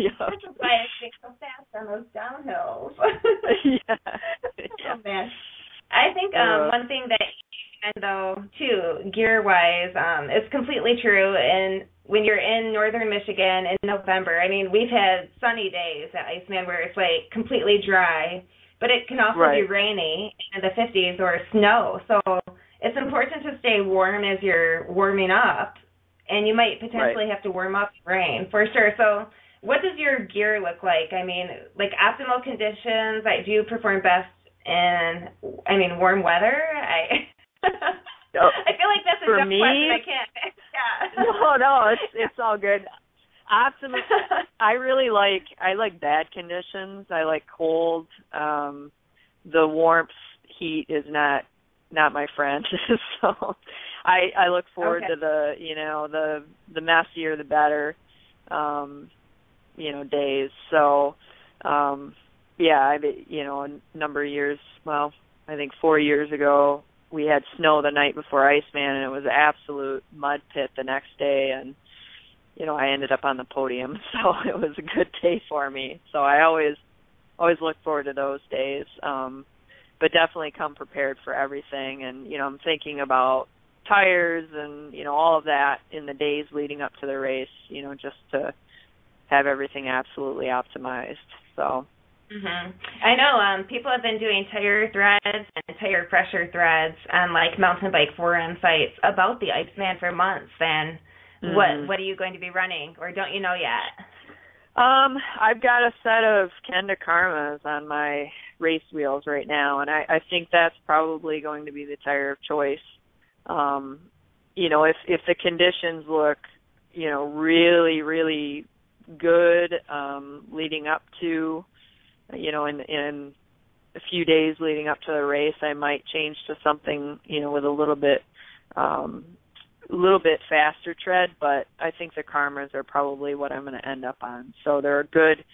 Speaker 3: Yeah.
Speaker 2: Which is why I stay so fast on those downhills.
Speaker 3: yeah.
Speaker 2: Oh man. I think um
Speaker 3: Uh.
Speaker 2: one thing that you and though too gear wise um is completely true and when you're in northern michigan in november i mean we've had sunny days at iceman where it's like completely dry but it can also
Speaker 3: Right.
Speaker 2: be rainy in the 50s or snow so it's important to stay warm as you're warming up and you might potentially have to warm up in rain for sure so what does your gear look like i mean like optimal conditions i do you perform best in i mean warm weather i <laughs> I feel like that's a
Speaker 3: for me?
Speaker 2: question. I can't. <laughs> Yeah.
Speaker 3: no, no, it's it's all good. Optimal. <laughs> I really like I like bad conditions. I like cold. Um the warmth heat is not not my friend. so I I look forward
Speaker 2: Okay.
Speaker 3: to the, you know, the the messier the better um you know days. So um yeah, I you know, a number of years, well, I think 4 years ago we had snow the night before Iceman and it was absolute mud pit the next day and you know, I ended up on the podium. <laughs> So it was a good day for me. So I always always look forward to those days. Um but definitely come prepared for everything and you know, I'm thinking about tires and you know all of that in the days leading up to the race, you know, just to have everything absolutely optimized. So
Speaker 2: Mhm. I know um people have been doing tire threads and tire pressure threads on like mountain bike forum sites about the Iceman for months and mm-hmm. what what are you going to be running or don't you know yet?
Speaker 3: Um, I've got a set of Kenda Karmas on my race wheels right now and I, I think that's probably going to be the tire of choice. Um, you know, if if the conditions look, you know, really, really good, um, leading up to you know, in in a few days leading up to the race, I might change to something, you know, with a little bit um a little bit faster tread, but I think the Karmas are probably what I'm going to end up on. So they're a good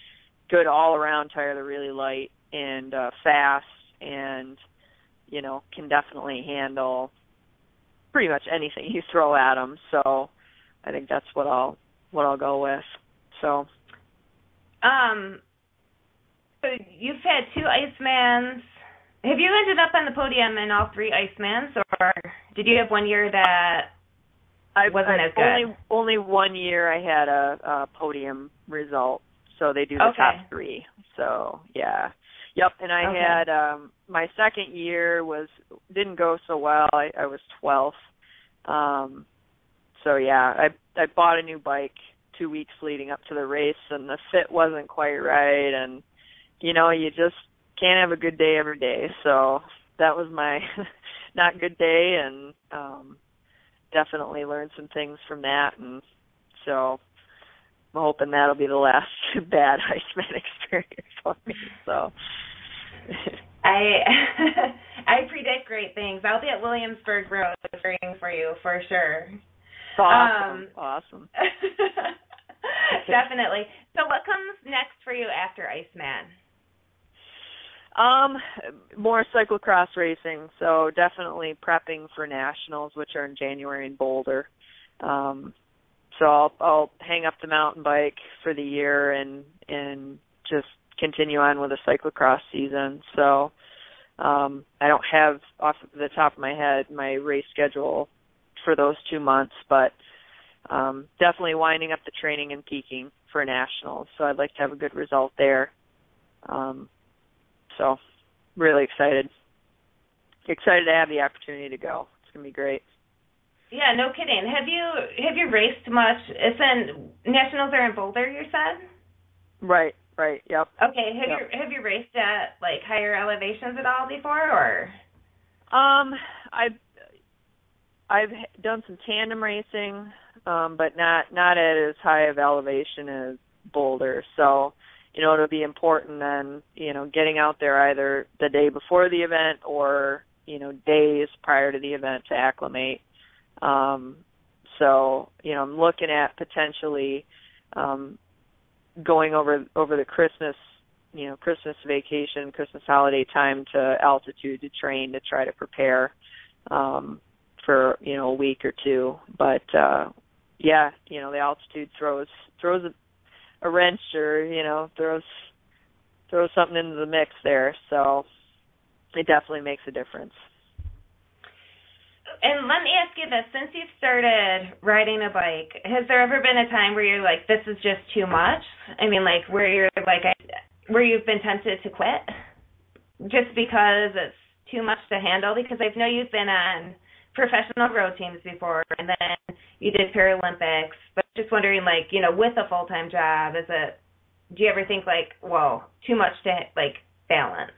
Speaker 3: good all-around tire. They're really light and uh fast and you know, can definitely handle pretty much anything you throw at them. So I think that's what I'll what I'll go with. So
Speaker 2: um so you've had two Icemans. Have you ended up on the podium in all three Icemans, or did you have one year that
Speaker 3: I
Speaker 2: wasn't
Speaker 3: I've
Speaker 2: as good?
Speaker 3: Only only one year I had a, a podium result, so they do the
Speaker 2: okay.
Speaker 3: top three. So yeah, yep. And I
Speaker 2: okay.
Speaker 3: had um my second year was didn't go so well. I, I was twelfth. Um, so yeah, I I bought a new bike two weeks leading up to the race, and the fit wasn't quite right, and you know, you just can't have a good day every day. So that was my <laughs> not good day and um definitely learned some things from that and so I'm hoping that'll be the last <laughs> bad <laughs> Iceman experience for me. So
Speaker 2: I I predict great things. I'll be at Williamsburg Road cheering for you for sure.
Speaker 3: Awesome.
Speaker 2: Um,
Speaker 3: awesome.
Speaker 2: definitely. So what comes next for you after Iceman?
Speaker 3: Um, more cyclocross racing. So definitely prepping for nationals, which are in January in Boulder. Um, so I'll I'll hang up the mountain bike for the year and and just continue on with the cyclocross season. So um, I don't have off the top of my head my race schedule for those two months, but um, definitely winding up the training and peaking for nationals. So I'd like to have a good result there. Um, so really excited. Excited to have the opportunity to go. It's gonna be great.
Speaker 2: Yeah, no kidding. Have you have you raced much? It's in nationals are in Boulder, you said.
Speaker 3: Right, right, yep.
Speaker 2: Okay, have
Speaker 3: yep.
Speaker 2: you have you raced at like higher elevations at all before, or?
Speaker 3: Um, I've I've done some tandem racing, um, but not not at as high of elevation as Boulder. So you know, it'll be important then, you know, getting out there either the day before the event or, you know, days prior to the event to acclimate. Um, so, you know, I'm looking at potentially um, going over over the Christmas, you know, Christmas vacation, Christmas holiday time to altitude to train to try to prepare um, for you know a week or two. But uh, yeah, you know, the altitude throws throws a wrench or you know throws throws something into the mix there. So it definitely makes a difference.
Speaker 2: And let me ask you this: since you've started riding a bike, has there ever been a time where you're like, "This is just too much"? I mean, like where you're like, where you've been tempted to quit, just because it's too much to handle? Because I know you've been on professional road teams before, and then you did Paralympics. But just wondering, like, you know, with a full time job, is it? Do you ever think like, whoa, too much to like balance?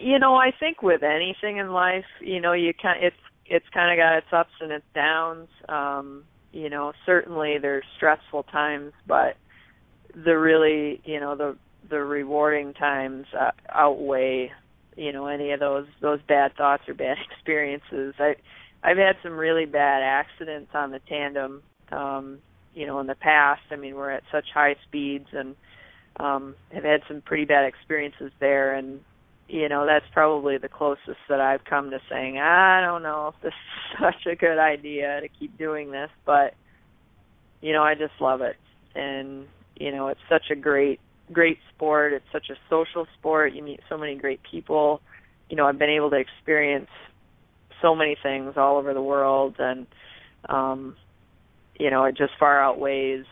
Speaker 3: You know, I think with anything in life, you know, you kind it's it's kind of got its ups and its downs. Um, you know, certainly there's stressful times, but the really, you know, the the rewarding times uh, outweigh you know any of those those bad thoughts or bad <laughs> experiences i i've had some really bad accidents on the tandem um you know in the past i mean we're at such high speeds and um have had some pretty bad experiences there and you know that's probably the closest that i've come to saying i don't know if this is <laughs> such a good idea to keep doing this but you know i just love it and you know it's such a great great sport. It's such a social sport. You meet so many great people. You know, I've been able to experience so many things all over the world and um you know, it just far outweighs,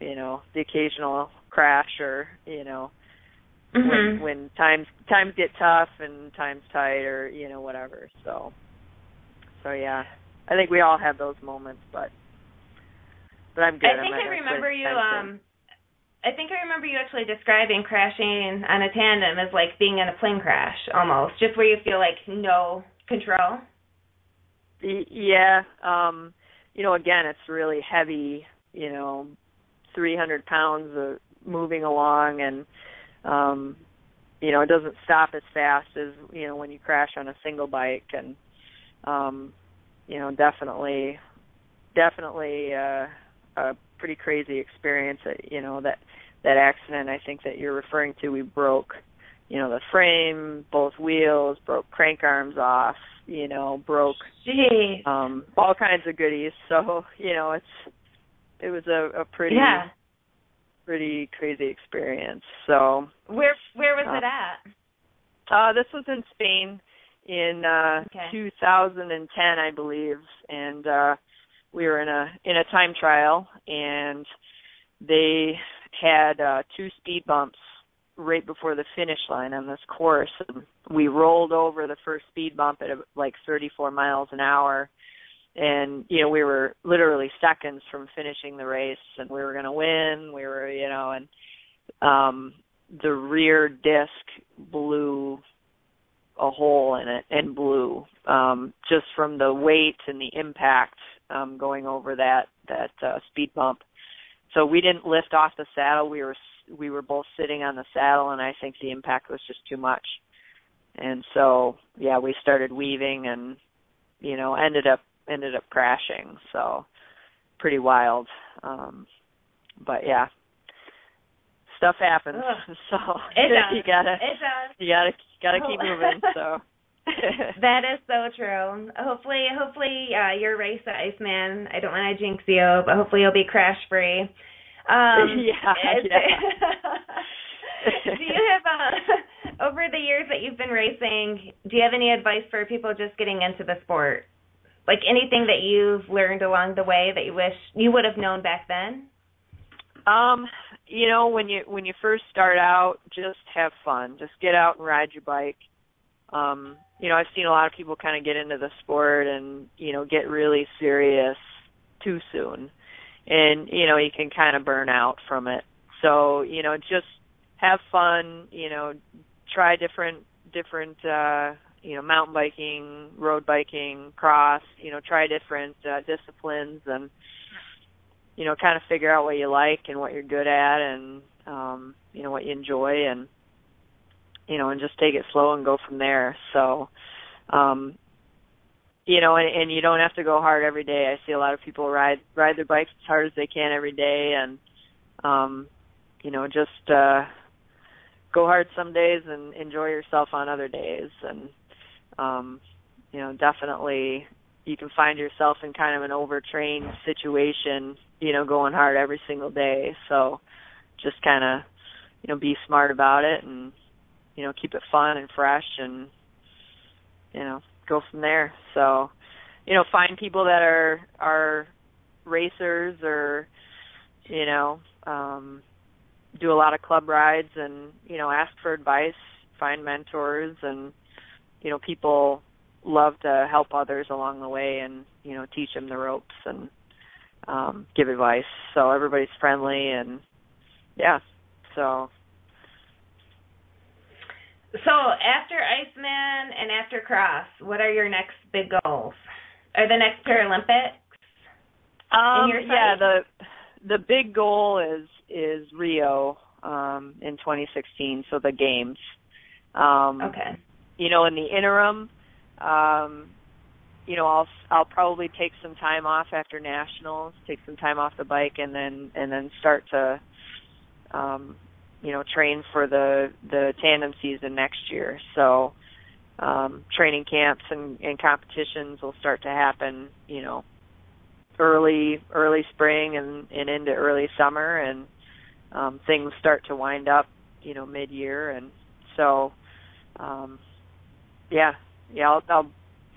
Speaker 3: you know, the occasional crash or, you know,
Speaker 2: mm-hmm.
Speaker 3: when when times times get tough and times tight or you know whatever. So so yeah, I think we all have those moments, but but I'm good.
Speaker 2: I think I remember you. um I think I remember you actually describing crashing on a tandem as like being in a plane crash almost, just where you feel like no control.
Speaker 3: Yeah, um, you know, again, it's really heavy. You know, 300 pounds of moving along, and um, you know, it doesn't stop as fast as you know when you crash on a single bike, and um, you know, definitely, definitely uh, a pretty crazy experience. That, you know, that that accident I think that you're referring to, we broke, you know, the frame, both wheels, broke crank arms off, you know, broke
Speaker 2: Gee.
Speaker 3: um all kinds of goodies. So, you know, it's it was a, a pretty
Speaker 2: yeah.
Speaker 3: pretty crazy experience. So
Speaker 2: Where where was
Speaker 3: uh,
Speaker 2: it at?
Speaker 3: Uh this was in Spain in uh
Speaker 2: Okay.
Speaker 3: 2010 I believe and uh we were in a in a time trial and they had uh two speed bumps right before the finish line on this course we rolled over the first speed bump at like 34 miles an hour. And you know we were literally seconds from finishing the race and we were going to win. We were you know and um the rear disc blew a hole in it and blew um just from the weight and the impact um going over that that uh speed bump. So we didn't lift off the saddle. We were we were both sitting on the saddle and I think the impact was just too much and so yeah we started weaving and you know ended up ended up crashing so pretty wild um but yeah stuff happens
Speaker 2: Ugh. <laughs>
Speaker 3: so <laughs>
Speaker 2: It does.
Speaker 3: you gotta you gotta gotta keep moving so <laughs>
Speaker 2: that is so true. Hopefully, hopefully uh, your race Iceman. I don't want to jinx you, but hopefully you'll be crash free. Um, <laughs>
Speaker 3: Yeah, <laughs>
Speaker 2: do you have uh, over the years that you've been racing? Do you have any advice for people just getting into the sport? Like anything that you've learned along the way that you wish you would have known back then?
Speaker 3: Um, you know, when you when you first start out, just have fun. Just get out and ride your bike. Um, you know, I've seen a lot of people kind of get into the sport and, you know, get really serious too soon. And, you know, you can kind of burn out from it. So, you know, just have fun, you know, try different different uh you know mountain biking road biking cross you know try different uh disciplines and you know kind of figure out what you like and what you're good at and um you know what you enjoy and you know and just take it slow and go from there so um you know and, and you don't have to go hard every day. I see a lot of people ride ride their bikes as hard as they can every day and um you know just uh go hard some days and enjoy yourself on other days. And um you know definitely you can find yourself in kind of an overtrained situation you know going hard every single day. So just kind of you know be smart about it and you know keep it fun and fresh and you know go from there. So you know find people that are are racers or you know um do a lot of club rides and you know ask for advice find mentors and you know people love to help others along the way and you know teach them the ropes and um give advice. So everybody's friendly and yeah. So
Speaker 2: So after Iceman and after Cross, what are your next big goals? Are the next Paralympics?
Speaker 3: um
Speaker 2: your
Speaker 3: yeah the the big goal is is Rio um in 2016 so the games um
Speaker 2: Okay.
Speaker 3: you know in the interim um you know I'll I'll probably take some time off after nationals take some time off the bike and then and then start to um you know train for the the tandem season next year. So um training camps and and competitions will start to happen you know early early spring and and into early summer and um things start to wind up you know mid year and so um yeah yeah I'll I'll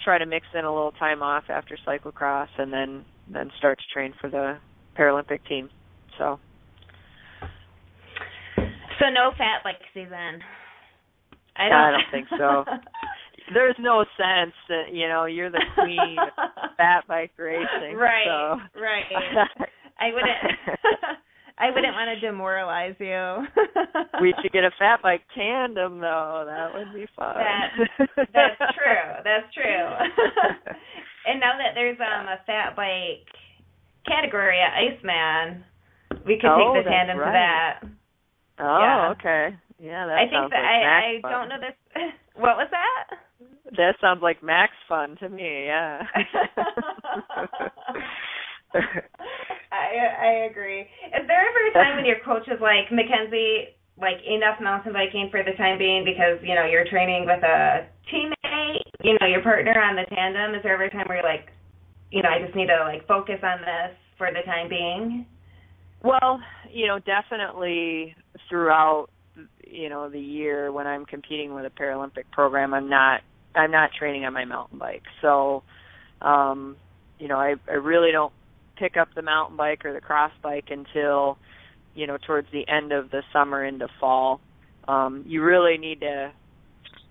Speaker 3: try to mix in a little time off after cyclocross and then then start to train for the Paralympic team. So
Speaker 2: So no fat bike season.
Speaker 3: I don't, I don't think so. <laughs> There's no sense that you know you're the queen of <laughs> fat bike racing.
Speaker 2: Right.
Speaker 3: So.
Speaker 2: Right. I wouldn't. <laughs> I wouldn't want to demoralize you.
Speaker 3: we should get a fat bike tandem though. That would be fun.
Speaker 2: That, that's true. That's true. and now that there's um a fat bike category at Iceman, we could
Speaker 3: oh,
Speaker 2: take the tandem
Speaker 3: right.
Speaker 2: to that.
Speaker 3: Oh,
Speaker 2: yeah.
Speaker 3: okay. Yeah, that
Speaker 2: I think that
Speaker 3: like
Speaker 2: I I don't know this. <laughs> What was that?
Speaker 3: That sounds like max fun to me. Yeah. <laughs>
Speaker 2: I I agree. Is there ever a time when your coach is like, Mackenzie, like enough mountain biking for the time being because you know you're training with a teammate, you know your partner on the tandem? Is there ever a time where you're like, you know, I just need to like focus on this for the time being?
Speaker 3: Well, you know, definitely throughout you know the year when I'm competing with a Paralympic program, I'm not I'm not training on my mountain bike. So, um, you know, I I really don't pick up the mountain bike or the cross bike until you know towards the end of the summer into fall. Um, you really need to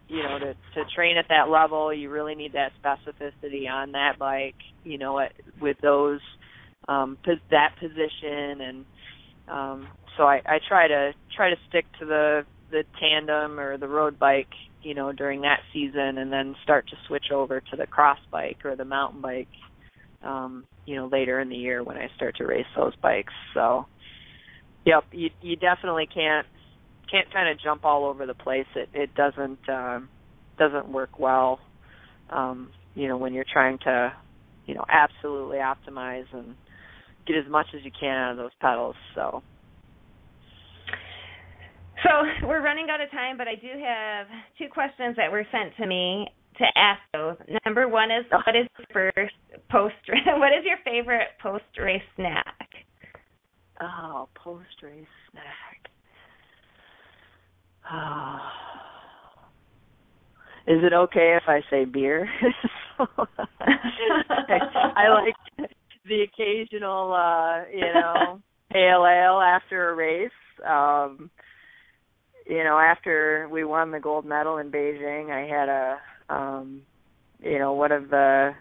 Speaker 3: you know to to train at that level. You really need that specificity on that bike. You know, at, with those um, that position and um, so I, I try to try to stick to the the tandem or the road bike, you know, during that season, and then start to switch over to the cross bike or the mountain bike, um, you know, later in the year when I start to race those bikes. So, yep, you you definitely can't can't kind of jump all over the place. It it doesn't um, doesn't work well, um, you know, when you're trying to, you know, absolutely optimize and get as much as you can out of those pedals. So.
Speaker 2: So <laughs> we're running out of time, but I do have two questions that were sent to me to ask those. Number one is, what is your first post? <laughs> What is your favorite post race snack?
Speaker 3: Oh, post race snack. Oh. Is it okay if I say beer? <laughs> I like the occasional, uh, you know, pale ale after a race. Um, you know, after we won the gold medal in Beijing, I had a, um, you know, one of the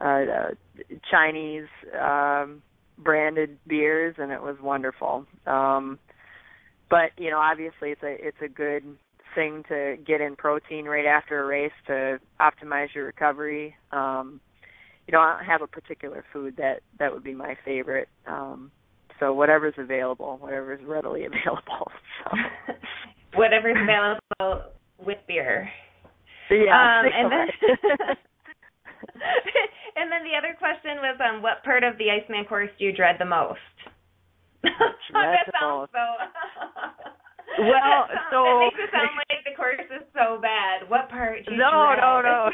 Speaker 3: uh, Chinese um branded beers, and it was wonderful. Um, but you know, obviously, it's a it's a good thing to get in protein right after a race to optimize your recovery. Um, you know, I don't have a particular food that that would be my favorite. Um, so whatever's available, whatever's readily <laughs> available. So. <laughs>
Speaker 2: whatever's available with beer.
Speaker 3: Yeah.
Speaker 2: Um, and then <laughs> and then the other question was, um, what part of the Iceman course do you dread the most? <laughs> <laughs> That sounds so.
Speaker 3: Well,
Speaker 2: that sounds,
Speaker 3: so-
Speaker 2: that makes it sound like the course is so bad. What part do you
Speaker 3: No,
Speaker 2: dread?
Speaker 3: no, no.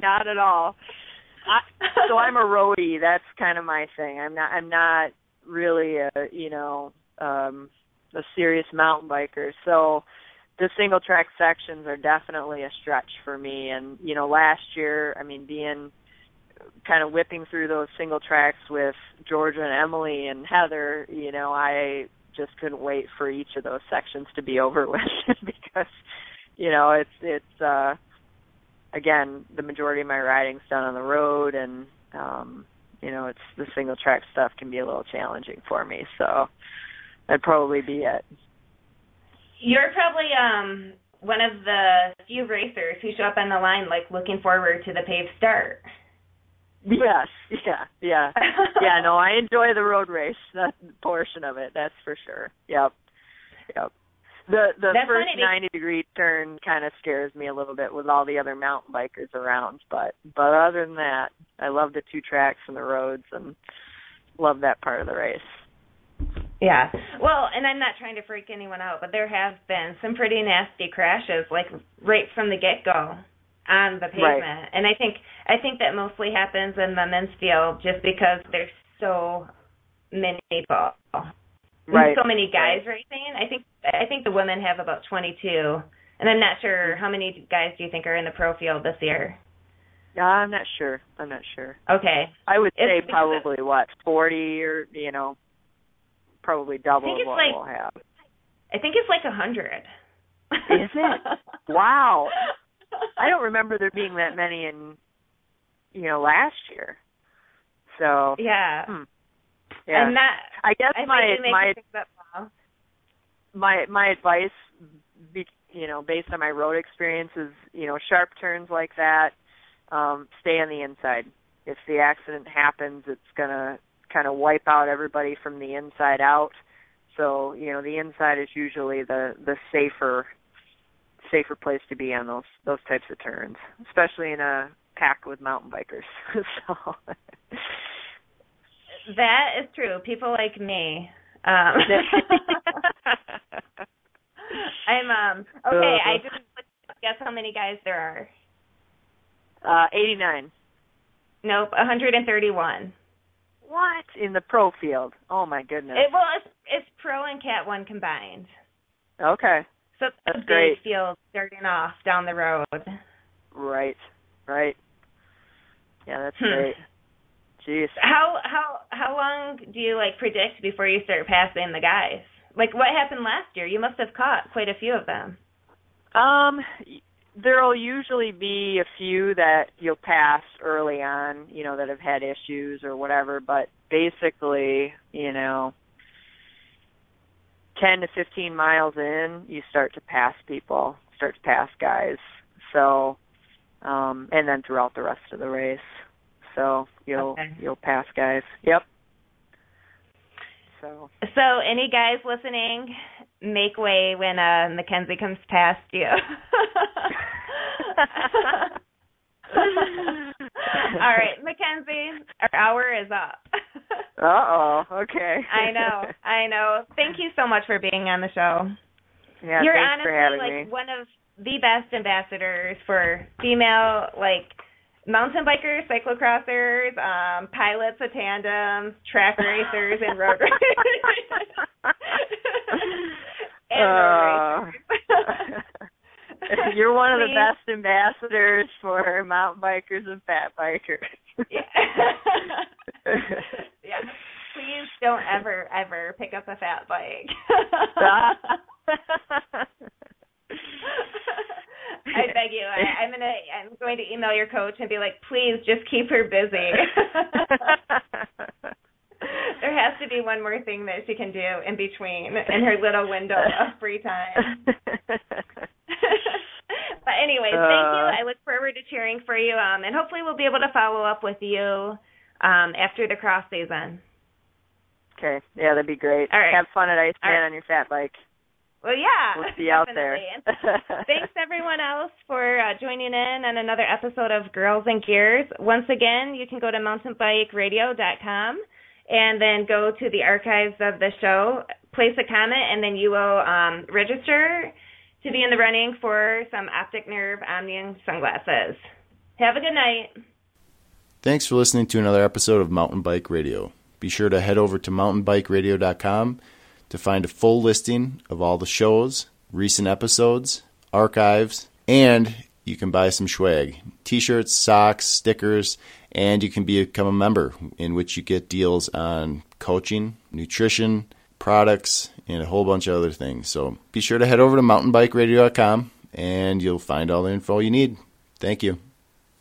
Speaker 3: Not at all. I, so I'm a roadie. That's kind of my thing. I'm not. I'm not really a you know um a serious mountain biker. So the single track sections are definitely a stretch for me. And you know, last year, I mean, being kind of whipping through those single tracks with Georgia and Emily and Heather, you know, I just couldn't wait for each of those sections to be <laughs> over with <laughs> because you know it's it's uh again the majority of my riding's done on the road and um you know it's the single track stuff can be a little challenging for me so that'd probably be it
Speaker 2: You're probably um one of the few racers who show up on the line like looking forward to the paved start.
Speaker 3: yes yeah yeah. Yeah no i enjoy the road race <laughs> that portion of it that's for sure. Yep yep. The the
Speaker 2: That's
Speaker 3: first 90 degree turn kind of scares me a little bit with all the other mountain bikers around but but other than that i love the two tracks and the roads and love that part of the race
Speaker 2: Yeah. Well, and I'm not trying to freak anyone out, but there have been some pretty nasty crashes, like right from the get go on the pavement. And I think I think that mostly happens in the men's field just because there's so many people.
Speaker 3: right
Speaker 2: So many guys racing. I think I think the women have about 22, and I'm not sure how many guys do you think are in the pro field this year.
Speaker 3: Yeah, i'm not sure i'm not sure
Speaker 2: Okay.
Speaker 3: i would say
Speaker 2: It's-
Speaker 3: probably what 40 or you know probably double
Speaker 2: I think
Speaker 3: what
Speaker 2: like-
Speaker 3: we'll have
Speaker 2: I think it's like a hundred.
Speaker 3: Is it? <laughs> wow. I don't remember there being that many in you know last year. So
Speaker 2: yeah,
Speaker 3: hmm. yeah.
Speaker 2: And that
Speaker 3: I guess
Speaker 2: I
Speaker 3: my my my my advice, be, you know, based on my road experience is you know sharp turns like that, um, stay on the inside. If the accident happens, it's gonna kind of wipe out everybody from the inside out. So you know the inside is usually the the safer safer place to be on those those types of turns, especially in a pack with mountain bikers. <laughs> so
Speaker 2: that is true. People like me. Um, <laughs> I'm um okay. I just guess how many guys there
Speaker 3: are. Uh, 89.
Speaker 2: Nope, 131.
Speaker 3: What in the pro field? Oh my goodness.
Speaker 2: It, well, it's, it's pro and cat one combined.
Speaker 3: Okay.
Speaker 2: So
Speaker 3: it's
Speaker 2: That's a big
Speaker 3: great.
Speaker 2: field starting off down the road.
Speaker 3: Right. Right. Yeah, that's
Speaker 2: hmm.
Speaker 3: great. Jeez.
Speaker 2: How how how long do you like predict before you start passing the guys? Like what happened last year? You must have caught quite a few of them.
Speaker 3: Um there'll usually be a few that you'll pass early on, you know, that have had issues or whatever, but basically, you know, 10 to 15 miles in, you start to pass people, start to pass guys. So, um and then throughout the rest of the race. So, you'll
Speaker 2: okay.
Speaker 3: you'll pass guys. Yep. So
Speaker 2: So, any guys listening, make way when uh Mackenzie comes past you. <laughs> All right, Mackenzie, our hour is up. <laughs>
Speaker 3: uh oh. Okay.
Speaker 2: I know. I know. Thank you so much for being on the show.
Speaker 3: Yeah,
Speaker 2: You're
Speaker 3: thanks
Speaker 2: honestly
Speaker 3: for having
Speaker 2: like
Speaker 3: me.
Speaker 2: one of the best ambassadors for female like mountain bikers, cyclocrossers, um, pilots of tandems, track <laughs> racers, and road <laughs> racers. and road racers. <laughs>
Speaker 3: You're one of the best ambassadors for mountain bikers and fat bikers.
Speaker 2: yeah. yeah. Please don't ever, ever pick up a fat bike. I <laughs> beg you. I, I'm gonna. I'm going to email your coach and be like, please just keep her busy. <laughs> there has to be one more thing that she can do in between in her little window of free time. <laughs> but anyway, thank you.
Speaker 3: Uh.
Speaker 2: I look forward to cheering for you, um, and hopefully we'll be able to follow up with you um, after the cross season.
Speaker 3: Okay. Yeah, that'd be great.
Speaker 2: All right.
Speaker 3: Have fun at Iceman
Speaker 2: right.
Speaker 3: on your fat bike.
Speaker 2: Well, yeah.
Speaker 3: We'll <laughs> see you out there.
Speaker 2: Thanks everyone else for uh, joining in on another episode of Girls and Gears. Once again, you can go to mountainbikeradio.com and then go to the archives of the show, place a comment, and then you will um, register to be in the running for some Optic Nerve Omnium sunglasses. Have a good night.
Speaker 1: Thanks for listening to another episode of Mountain Bike Radio. Be sure to head over to mountainbikeradio.com to find a full listing of all the shows, recent episodes, archives, and you can buy some swag t shirts, socks, stickers, and you can become a member, in which you get deals on coaching, nutrition, products, and a whole bunch of other things. So be sure to head over to mountainbikeradio.com and you'll find all the info you need. Thank you.